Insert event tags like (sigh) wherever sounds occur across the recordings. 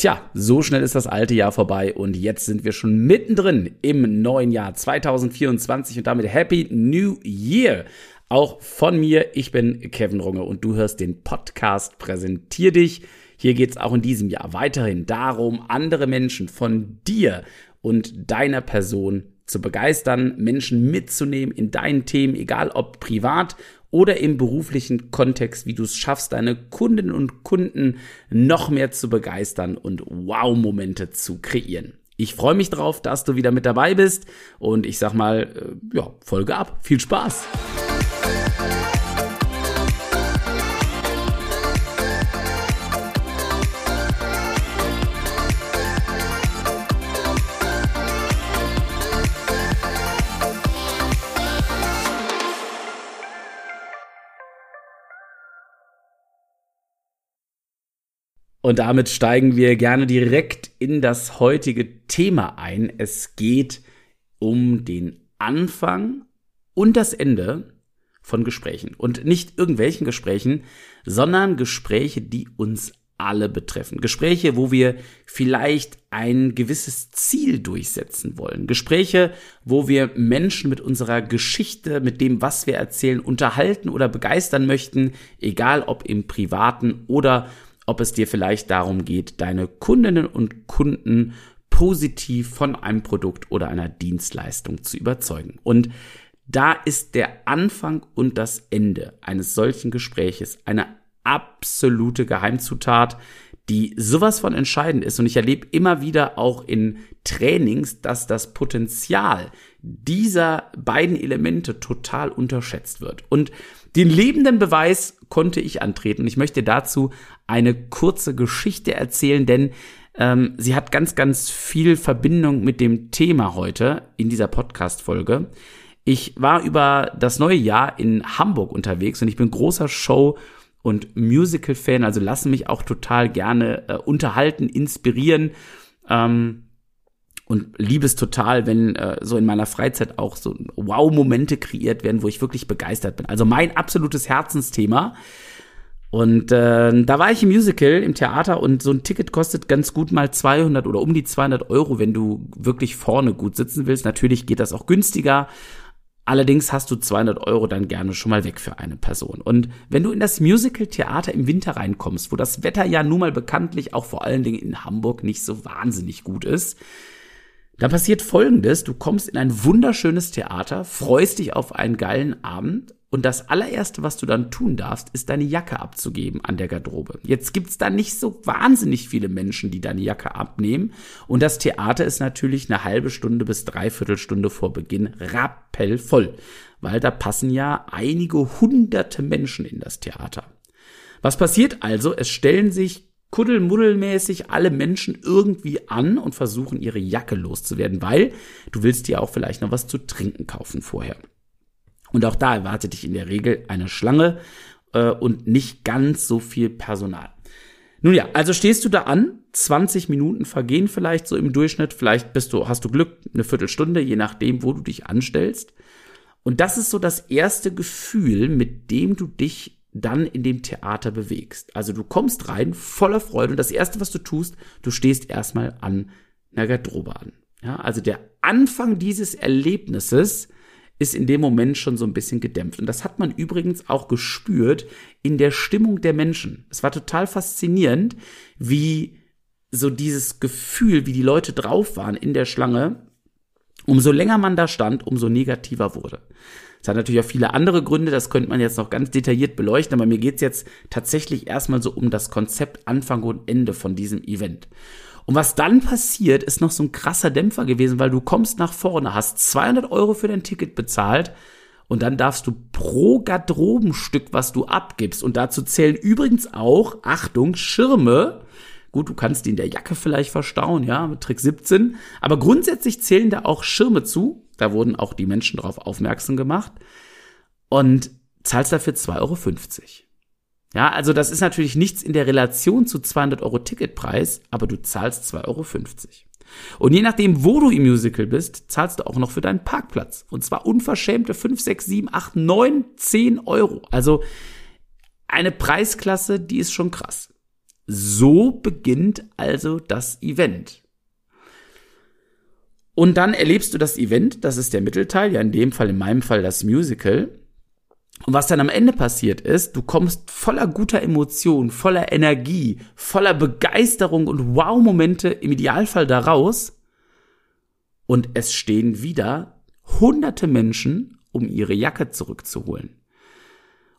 Tja, so schnell ist das alte Jahr vorbei und jetzt sind wir schon mittendrin im neuen Jahr 2024 und damit Happy New Year. Auch von mir, ich bin Kevin Runge und du hörst den Podcast Präsentier dich. Hier geht es auch in diesem Jahr weiterhin darum, andere Menschen von dir und deiner Person zu begeistern, Menschen mitzunehmen in deinen Themen, egal ob privat oder im beruflichen Kontext, wie du es schaffst, deine Kundinnen und Kunden noch mehr zu begeistern und Wow-Momente zu kreieren. Ich freue mich drauf, dass du wieder mit dabei bist und ich sag mal, äh, ja, Folge ab. Viel Spaß! Und damit steigen wir gerne direkt in das heutige Thema ein. Es geht um den Anfang und das Ende von Gesprächen. Und nicht irgendwelchen Gesprächen, sondern Gespräche, die uns alle betreffen. Gespräche, wo wir vielleicht ein gewisses Ziel durchsetzen wollen. Gespräche, wo wir Menschen mit unserer Geschichte, mit dem, was wir erzählen, unterhalten oder begeistern möchten, egal ob im privaten oder ob es dir vielleicht darum geht, deine Kundinnen und Kunden positiv von einem Produkt oder einer Dienstleistung zu überzeugen. Und da ist der Anfang und das Ende eines solchen Gespräches eine absolute Geheimzutat, die sowas von entscheidend ist. Und ich erlebe immer wieder auch in Trainings, dass das Potenzial dieser beiden Elemente total unterschätzt wird. Und den lebenden Beweis konnte ich antreten. Ich möchte dazu eine kurze Geschichte erzählen, denn ähm, sie hat ganz, ganz viel Verbindung mit dem Thema heute in dieser Podcast-Folge. Ich war über das neue Jahr in Hamburg unterwegs und ich bin großer Show- und Musical-Fan, also lassen mich auch total gerne äh, unterhalten, inspirieren. Ähm, und liebe es total, wenn äh, so in meiner Freizeit auch so Wow-Momente kreiert werden, wo ich wirklich begeistert bin. Also mein absolutes Herzensthema. Und äh, da war ich im Musical im Theater und so ein Ticket kostet ganz gut mal 200 oder um die 200 Euro, wenn du wirklich vorne gut sitzen willst. Natürlich geht das auch günstiger. Allerdings hast du 200 Euro dann gerne schon mal weg für eine Person. Und wenn du in das Musical-Theater im Winter reinkommst, wo das Wetter ja nun mal bekanntlich auch vor allen Dingen in Hamburg nicht so wahnsinnig gut ist, dann passiert Folgendes, du kommst in ein wunderschönes Theater, freust dich auf einen geilen Abend und das allererste, was du dann tun darfst, ist deine Jacke abzugeben an der Garderobe. Jetzt gibt's da nicht so wahnsinnig viele Menschen, die deine Jacke abnehmen. Und das Theater ist natürlich eine halbe Stunde bis dreiviertel Stunde vor Beginn rappellvoll. Weil da passen ja einige hunderte Menschen in das Theater. Was passiert also? Es stellen sich kuddelmuddelmäßig alle Menschen irgendwie an und versuchen ihre Jacke loszuwerden, weil du willst dir auch vielleicht noch was zu trinken kaufen vorher. Und auch da erwartet dich in der Regel eine Schlange äh, und nicht ganz so viel Personal. Nun ja, also stehst du da an, 20 Minuten vergehen vielleicht so im Durchschnitt, vielleicht bist du, hast du Glück, eine Viertelstunde, je nachdem, wo du dich anstellst. Und das ist so das erste Gefühl, mit dem du dich dann in dem Theater bewegst. Also du kommst rein voller Freude und das erste, was du tust, du stehst erstmal an einer Garderobe an. Ja, also der Anfang dieses Erlebnisses ist in dem Moment schon so ein bisschen gedämpft. Und das hat man übrigens auch gespürt in der Stimmung der Menschen. Es war total faszinierend, wie so dieses Gefühl, wie die Leute drauf waren in der Schlange, umso länger man da stand, umso negativer wurde. Es hat natürlich auch viele andere Gründe, das könnte man jetzt noch ganz detailliert beleuchten, aber mir geht's jetzt tatsächlich erstmal so um das Konzept Anfang und Ende von diesem Event. Und was dann passiert, ist noch so ein krasser Dämpfer gewesen, weil du kommst nach vorne, hast 200 Euro für dein Ticket bezahlt und dann darfst du pro Garderobenstück, was du abgibst, und dazu zählen übrigens auch, Achtung, Schirme, Gut, du kannst die in der Jacke vielleicht verstauen, ja, mit Trick 17. Aber grundsätzlich zählen da auch Schirme zu. Da wurden auch die Menschen darauf aufmerksam gemacht. Und zahlst dafür 2,50 Euro. Ja, also das ist natürlich nichts in der Relation zu 200 Euro Ticketpreis, aber du zahlst 2,50 Euro. Und je nachdem, wo du im Musical bist, zahlst du auch noch für deinen Parkplatz. Und zwar unverschämte 5, 6, 7, 8, 9, 10 Euro. Also eine Preisklasse, die ist schon krass. So beginnt also das Event. Und dann erlebst du das Event, das ist der Mittelteil, ja in dem Fall, in meinem Fall das Musical. Und was dann am Ende passiert ist, du kommst voller guter Emotionen, voller Energie, voller Begeisterung und Wow-Momente im Idealfall daraus. Und es stehen wieder hunderte Menschen, um ihre Jacke zurückzuholen.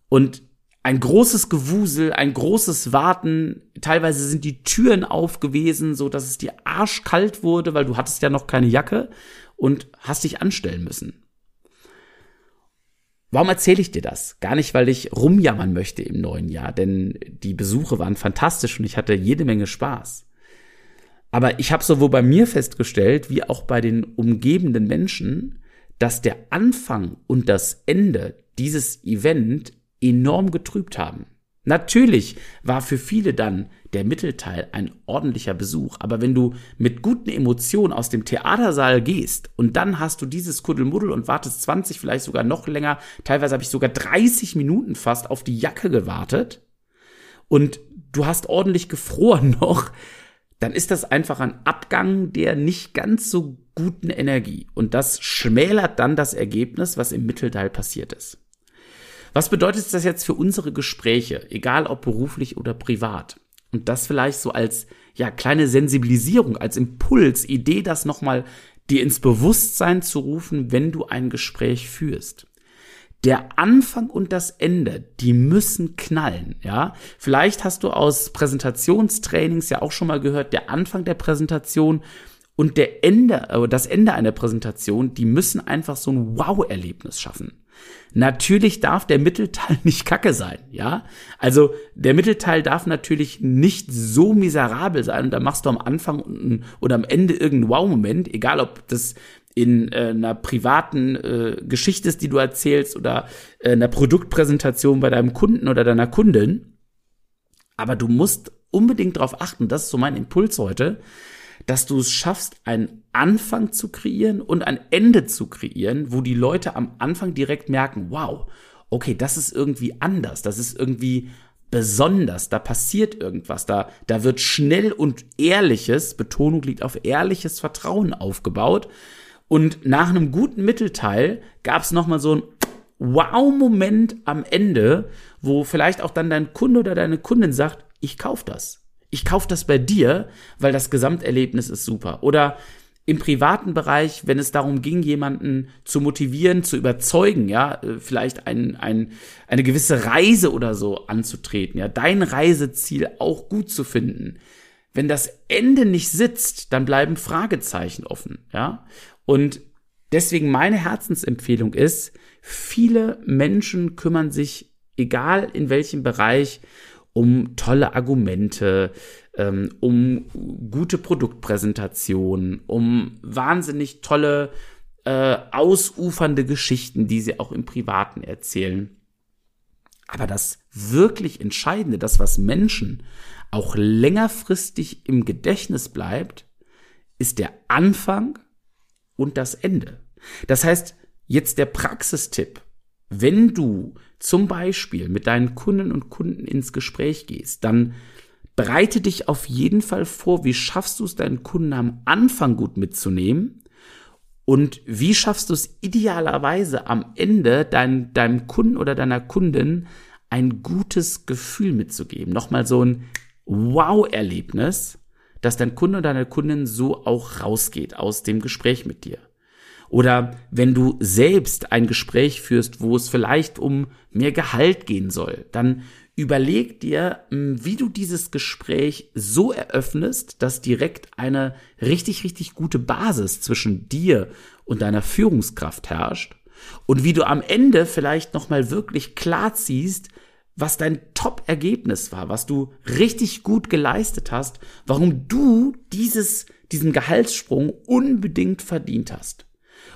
Und ein großes Gewusel, ein großes Warten. Teilweise sind die Türen aufgewesen, so dass es dir arschkalt wurde, weil du hattest ja noch keine Jacke und hast dich anstellen müssen. Warum erzähle ich dir das? Gar nicht, weil ich rumjammern möchte im neuen Jahr, denn die Besuche waren fantastisch und ich hatte jede Menge Spaß. Aber ich habe sowohl bei mir festgestellt, wie auch bei den umgebenden Menschen, dass der Anfang und das Ende dieses Event enorm getrübt haben. Natürlich war für viele dann der Mittelteil ein ordentlicher Besuch, aber wenn du mit guten Emotionen aus dem Theatersaal gehst und dann hast du dieses Kuddelmuddel und wartest 20, vielleicht sogar noch länger, teilweise habe ich sogar 30 Minuten fast auf die Jacke gewartet und du hast ordentlich gefroren (laughs) noch, dann ist das einfach ein Abgang der nicht ganz so guten Energie und das schmälert dann das Ergebnis, was im Mittelteil passiert ist. Was bedeutet das jetzt für unsere Gespräche, egal ob beruflich oder privat? Und das vielleicht so als ja kleine Sensibilisierung, als Impuls, Idee, das nochmal dir ins Bewusstsein zu rufen, wenn du ein Gespräch führst. Der Anfang und das Ende, die müssen knallen, ja. Vielleicht hast du aus Präsentationstrainings ja auch schon mal gehört, der Anfang der Präsentation und der Ende, äh, das Ende einer Präsentation, die müssen einfach so ein Wow-Erlebnis schaffen. Natürlich darf der Mittelteil (laughs) nicht kacke sein, ja? Also der Mittelteil darf natürlich nicht so miserabel sein und da machst du am Anfang oder am Ende irgendeinen Wow-Moment, egal ob das in äh, einer privaten äh, Geschichte ist, die du erzählst oder äh, einer Produktpräsentation bei deinem Kunden oder deiner Kundin. Aber du musst unbedingt darauf achten, das ist so mein Impuls heute, dass du es schaffst, einen Anfang zu kreieren und ein Ende zu kreieren, wo die Leute am Anfang direkt merken, wow, okay, das ist irgendwie anders, das ist irgendwie besonders, da passiert irgendwas, da, da wird schnell und ehrliches, Betonung liegt auf ehrliches Vertrauen aufgebaut. Und nach einem guten Mittelteil gab es nochmal so ein Wow-Moment am Ende, wo vielleicht auch dann dein Kunde oder deine Kundin sagt, ich kauf das ich kaufe das bei dir, weil das Gesamterlebnis ist super. Oder im privaten Bereich, wenn es darum ging, jemanden zu motivieren, zu überzeugen, ja, äh, vielleicht ein, ein, eine gewisse Reise oder so anzutreten, ja, dein Reiseziel auch gut zu finden. Wenn das Ende nicht sitzt, dann bleiben Fragezeichen offen, ja. Und deswegen meine Herzensempfehlung ist, viele Menschen kümmern sich, egal in welchem Bereich, um tolle Argumente, ähm, um gute Produktpräsentationen, um wahnsinnig tolle, äh, ausufernde Geschichten, die sie auch im Privaten erzählen. Aber das wirklich Entscheidende, das, was Menschen auch längerfristig im Gedächtnis bleibt, ist der Anfang und das Ende. Das heißt, jetzt der Praxistipp. Wenn du zum Beispiel mit deinen Kunden und Kunden ins Gespräch gehst, dann bereite dich auf jeden Fall vor, wie schaffst du es, deinen Kunden am Anfang gut mitzunehmen und wie schaffst du es idealerweise am Ende dein, deinem Kunden oder deiner Kundin ein gutes Gefühl mitzugeben. Nochmal so ein Wow-Erlebnis, dass dein Kunde oder deine Kundin so auch rausgeht aus dem Gespräch mit dir. Oder wenn du selbst ein Gespräch führst, wo es vielleicht um mehr Gehalt gehen soll, dann überleg dir, hm, wie du dieses Gespräch so eröffnest, dass direkt eine richtig, richtig gute Basis zwischen dir und deiner Führungskraft herrscht und wie du am Ende vielleicht nochmal wirklich klar ziehst, was dein Top-Ergebnis war, was du richtig gut geleistet hast, warum du dieses, diesen Gehaltssprung unbedingt verdient hast.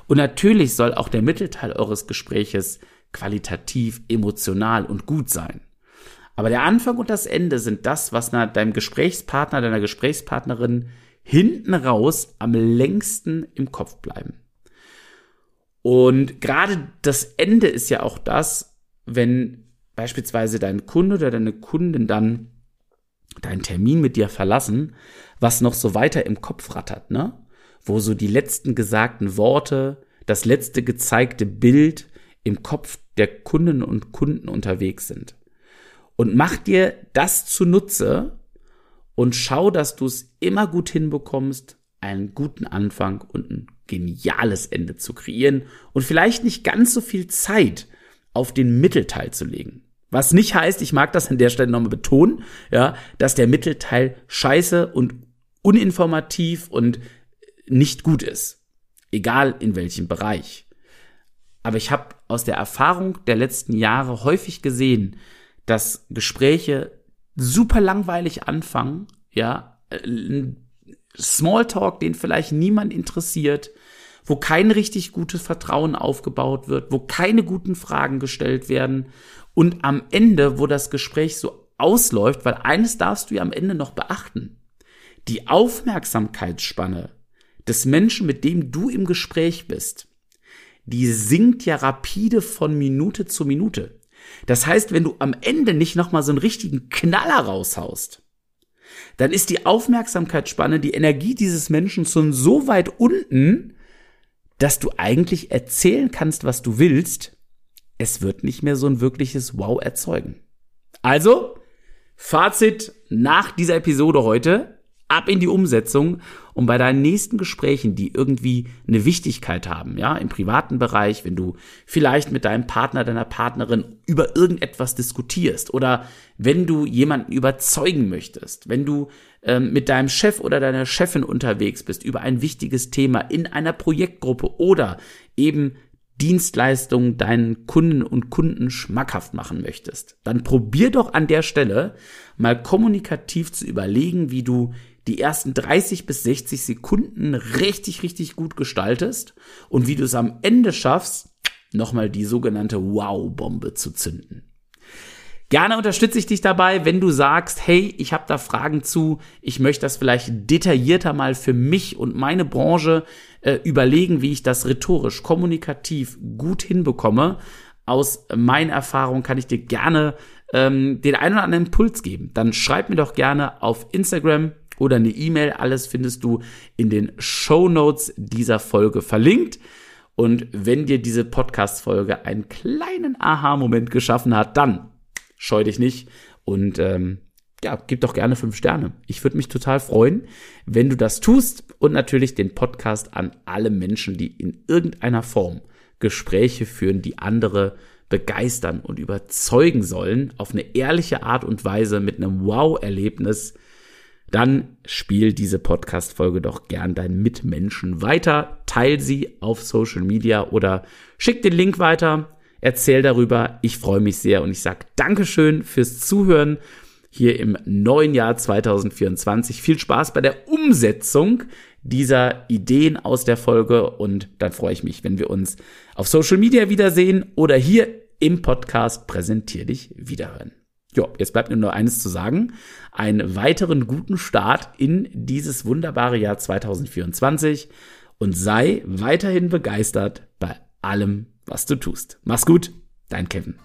Und natürlich soll auch der Mittelteil eures Gespräches qualitativ, emotional und gut sein. Aber der Anfang und das Ende sind das, was deinem Gesprächspartner, deiner Gesprächspartnerin hinten raus am längsten im Kopf bleiben. Und gerade das Ende ist ja auch das, wenn beispielsweise dein Kunde oder deine Kundin dann deinen Termin mit dir verlassen, was noch so weiter im Kopf rattert, ne? Wo so die letzten gesagten Worte, das letzte gezeigte Bild im Kopf der Kunden und Kunden unterwegs sind. Und mach dir das zunutze und schau, dass du es immer gut hinbekommst, einen guten Anfang und ein geniales Ende zu kreieren und vielleicht nicht ganz so viel Zeit auf den Mittelteil zu legen. Was nicht heißt, ich mag das an der Stelle nochmal betonen, ja, dass der Mittelteil scheiße und uninformativ und nicht gut ist. Egal in welchem Bereich. Aber ich habe aus der Erfahrung der letzten Jahre häufig gesehen, dass Gespräche super langweilig anfangen, ja, Smalltalk, den vielleicht niemand interessiert, wo kein richtig gutes Vertrauen aufgebaut wird, wo keine guten Fragen gestellt werden und am Ende, wo das Gespräch so ausläuft, weil eines darfst du ja am Ende noch beachten. Die Aufmerksamkeitsspanne des Menschen, mit dem du im Gespräch bist, die sinkt ja rapide von Minute zu Minute. Das heißt, wenn du am Ende nicht nochmal so einen richtigen Knaller raushaust, dann ist die Aufmerksamkeitsspanne, die Energie dieses Menschen schon so weit unten, dass du eigentlich erzählen kannst, was du willst. Es wird nicht mehr so ein wirkliches Wow erzeugen. Also, Fazit nach dieser Episode heute ab in die Umsetzung und bei deinen nächsten Gesprächen, die irgendwie eine Wichtigkeit haben, ja, im privaten Bereich, wenn du vielleicht mit deinem Partner, deiner Partnerin über irgendetwas diskutierst oder wenn du jemanden überzeugen möchtest, wenn du ähm, mit deinem Chef oder deiner Chefin unterwegs bist über ein wichtiges Thema in einer Projektgruppe oder eben Dienstleistungen deinen Kunden und Kunden schmackhaft machen möchtest, dann probier doch an der Stelle mal kommunikativ zu überlegen, wie du die ersten 30 bis 60 Sekunden richtig, richtig gut gestaltest und wie du es am Ende schaffst, nochmal die sogenannte Wow-Bombe zu zünden. Gerne unterstütze ich dich dabei, wenn du sagst, hey, ich habe da Fragen zu, ich möchte das vielleicht detaillierter mal für mich und meine Branche äh, überlegen, wie ich das rhetorisch, kommunikativ gut hinbekomme. Aus meiner Erfahrung kann ich dir gerne ähm, den einen oder anderen Impuls geben. Dann schreib mir doch gerne auf Instagram oder eine E-Mail. Alles findest du in den Show Notes dieser Folge verlinkt. Und wenn dir diese Podcast-Folge einen kleinen Aha-Moment geschaffen hat, dann scheu dich nicht und ähm, ja, gib doch gerne fünf Sterne. Ich würde mich total freuen, wenn du das tust und natürlich den Podcast an alle Menschen, die in irgendeiner Form Gespräche führen, die andere begeistern und überzeugen sollen, auf eine ehrliche Art und Weise mit einem Wow-Erlebnis dann spiel diese Podcast-Folge doch gern deinen Mitmenschen weiter, teil sie auf Social Media oder schick den Link weiter, erzähl darüber. Ich freue mich sehr und ich sage Dankeschön fürs Zuhören hier im neuen Jahr 2024. Viel Spaß bei der Umsetzung dieser Ideen aus der Folge und dann freue ich mich, wenn wir uns auf Social Media wiedersehen oder hier im Podcast Präsentier dich wiederhören. Ja, jetzt bleibt mir nur eines zu sagen. Einen weiteren guten Start in dieses wunderbare Jahr 2024 und sei weiterhin begeistert bei allem, was du tust. Mach's gut, dein Kevin.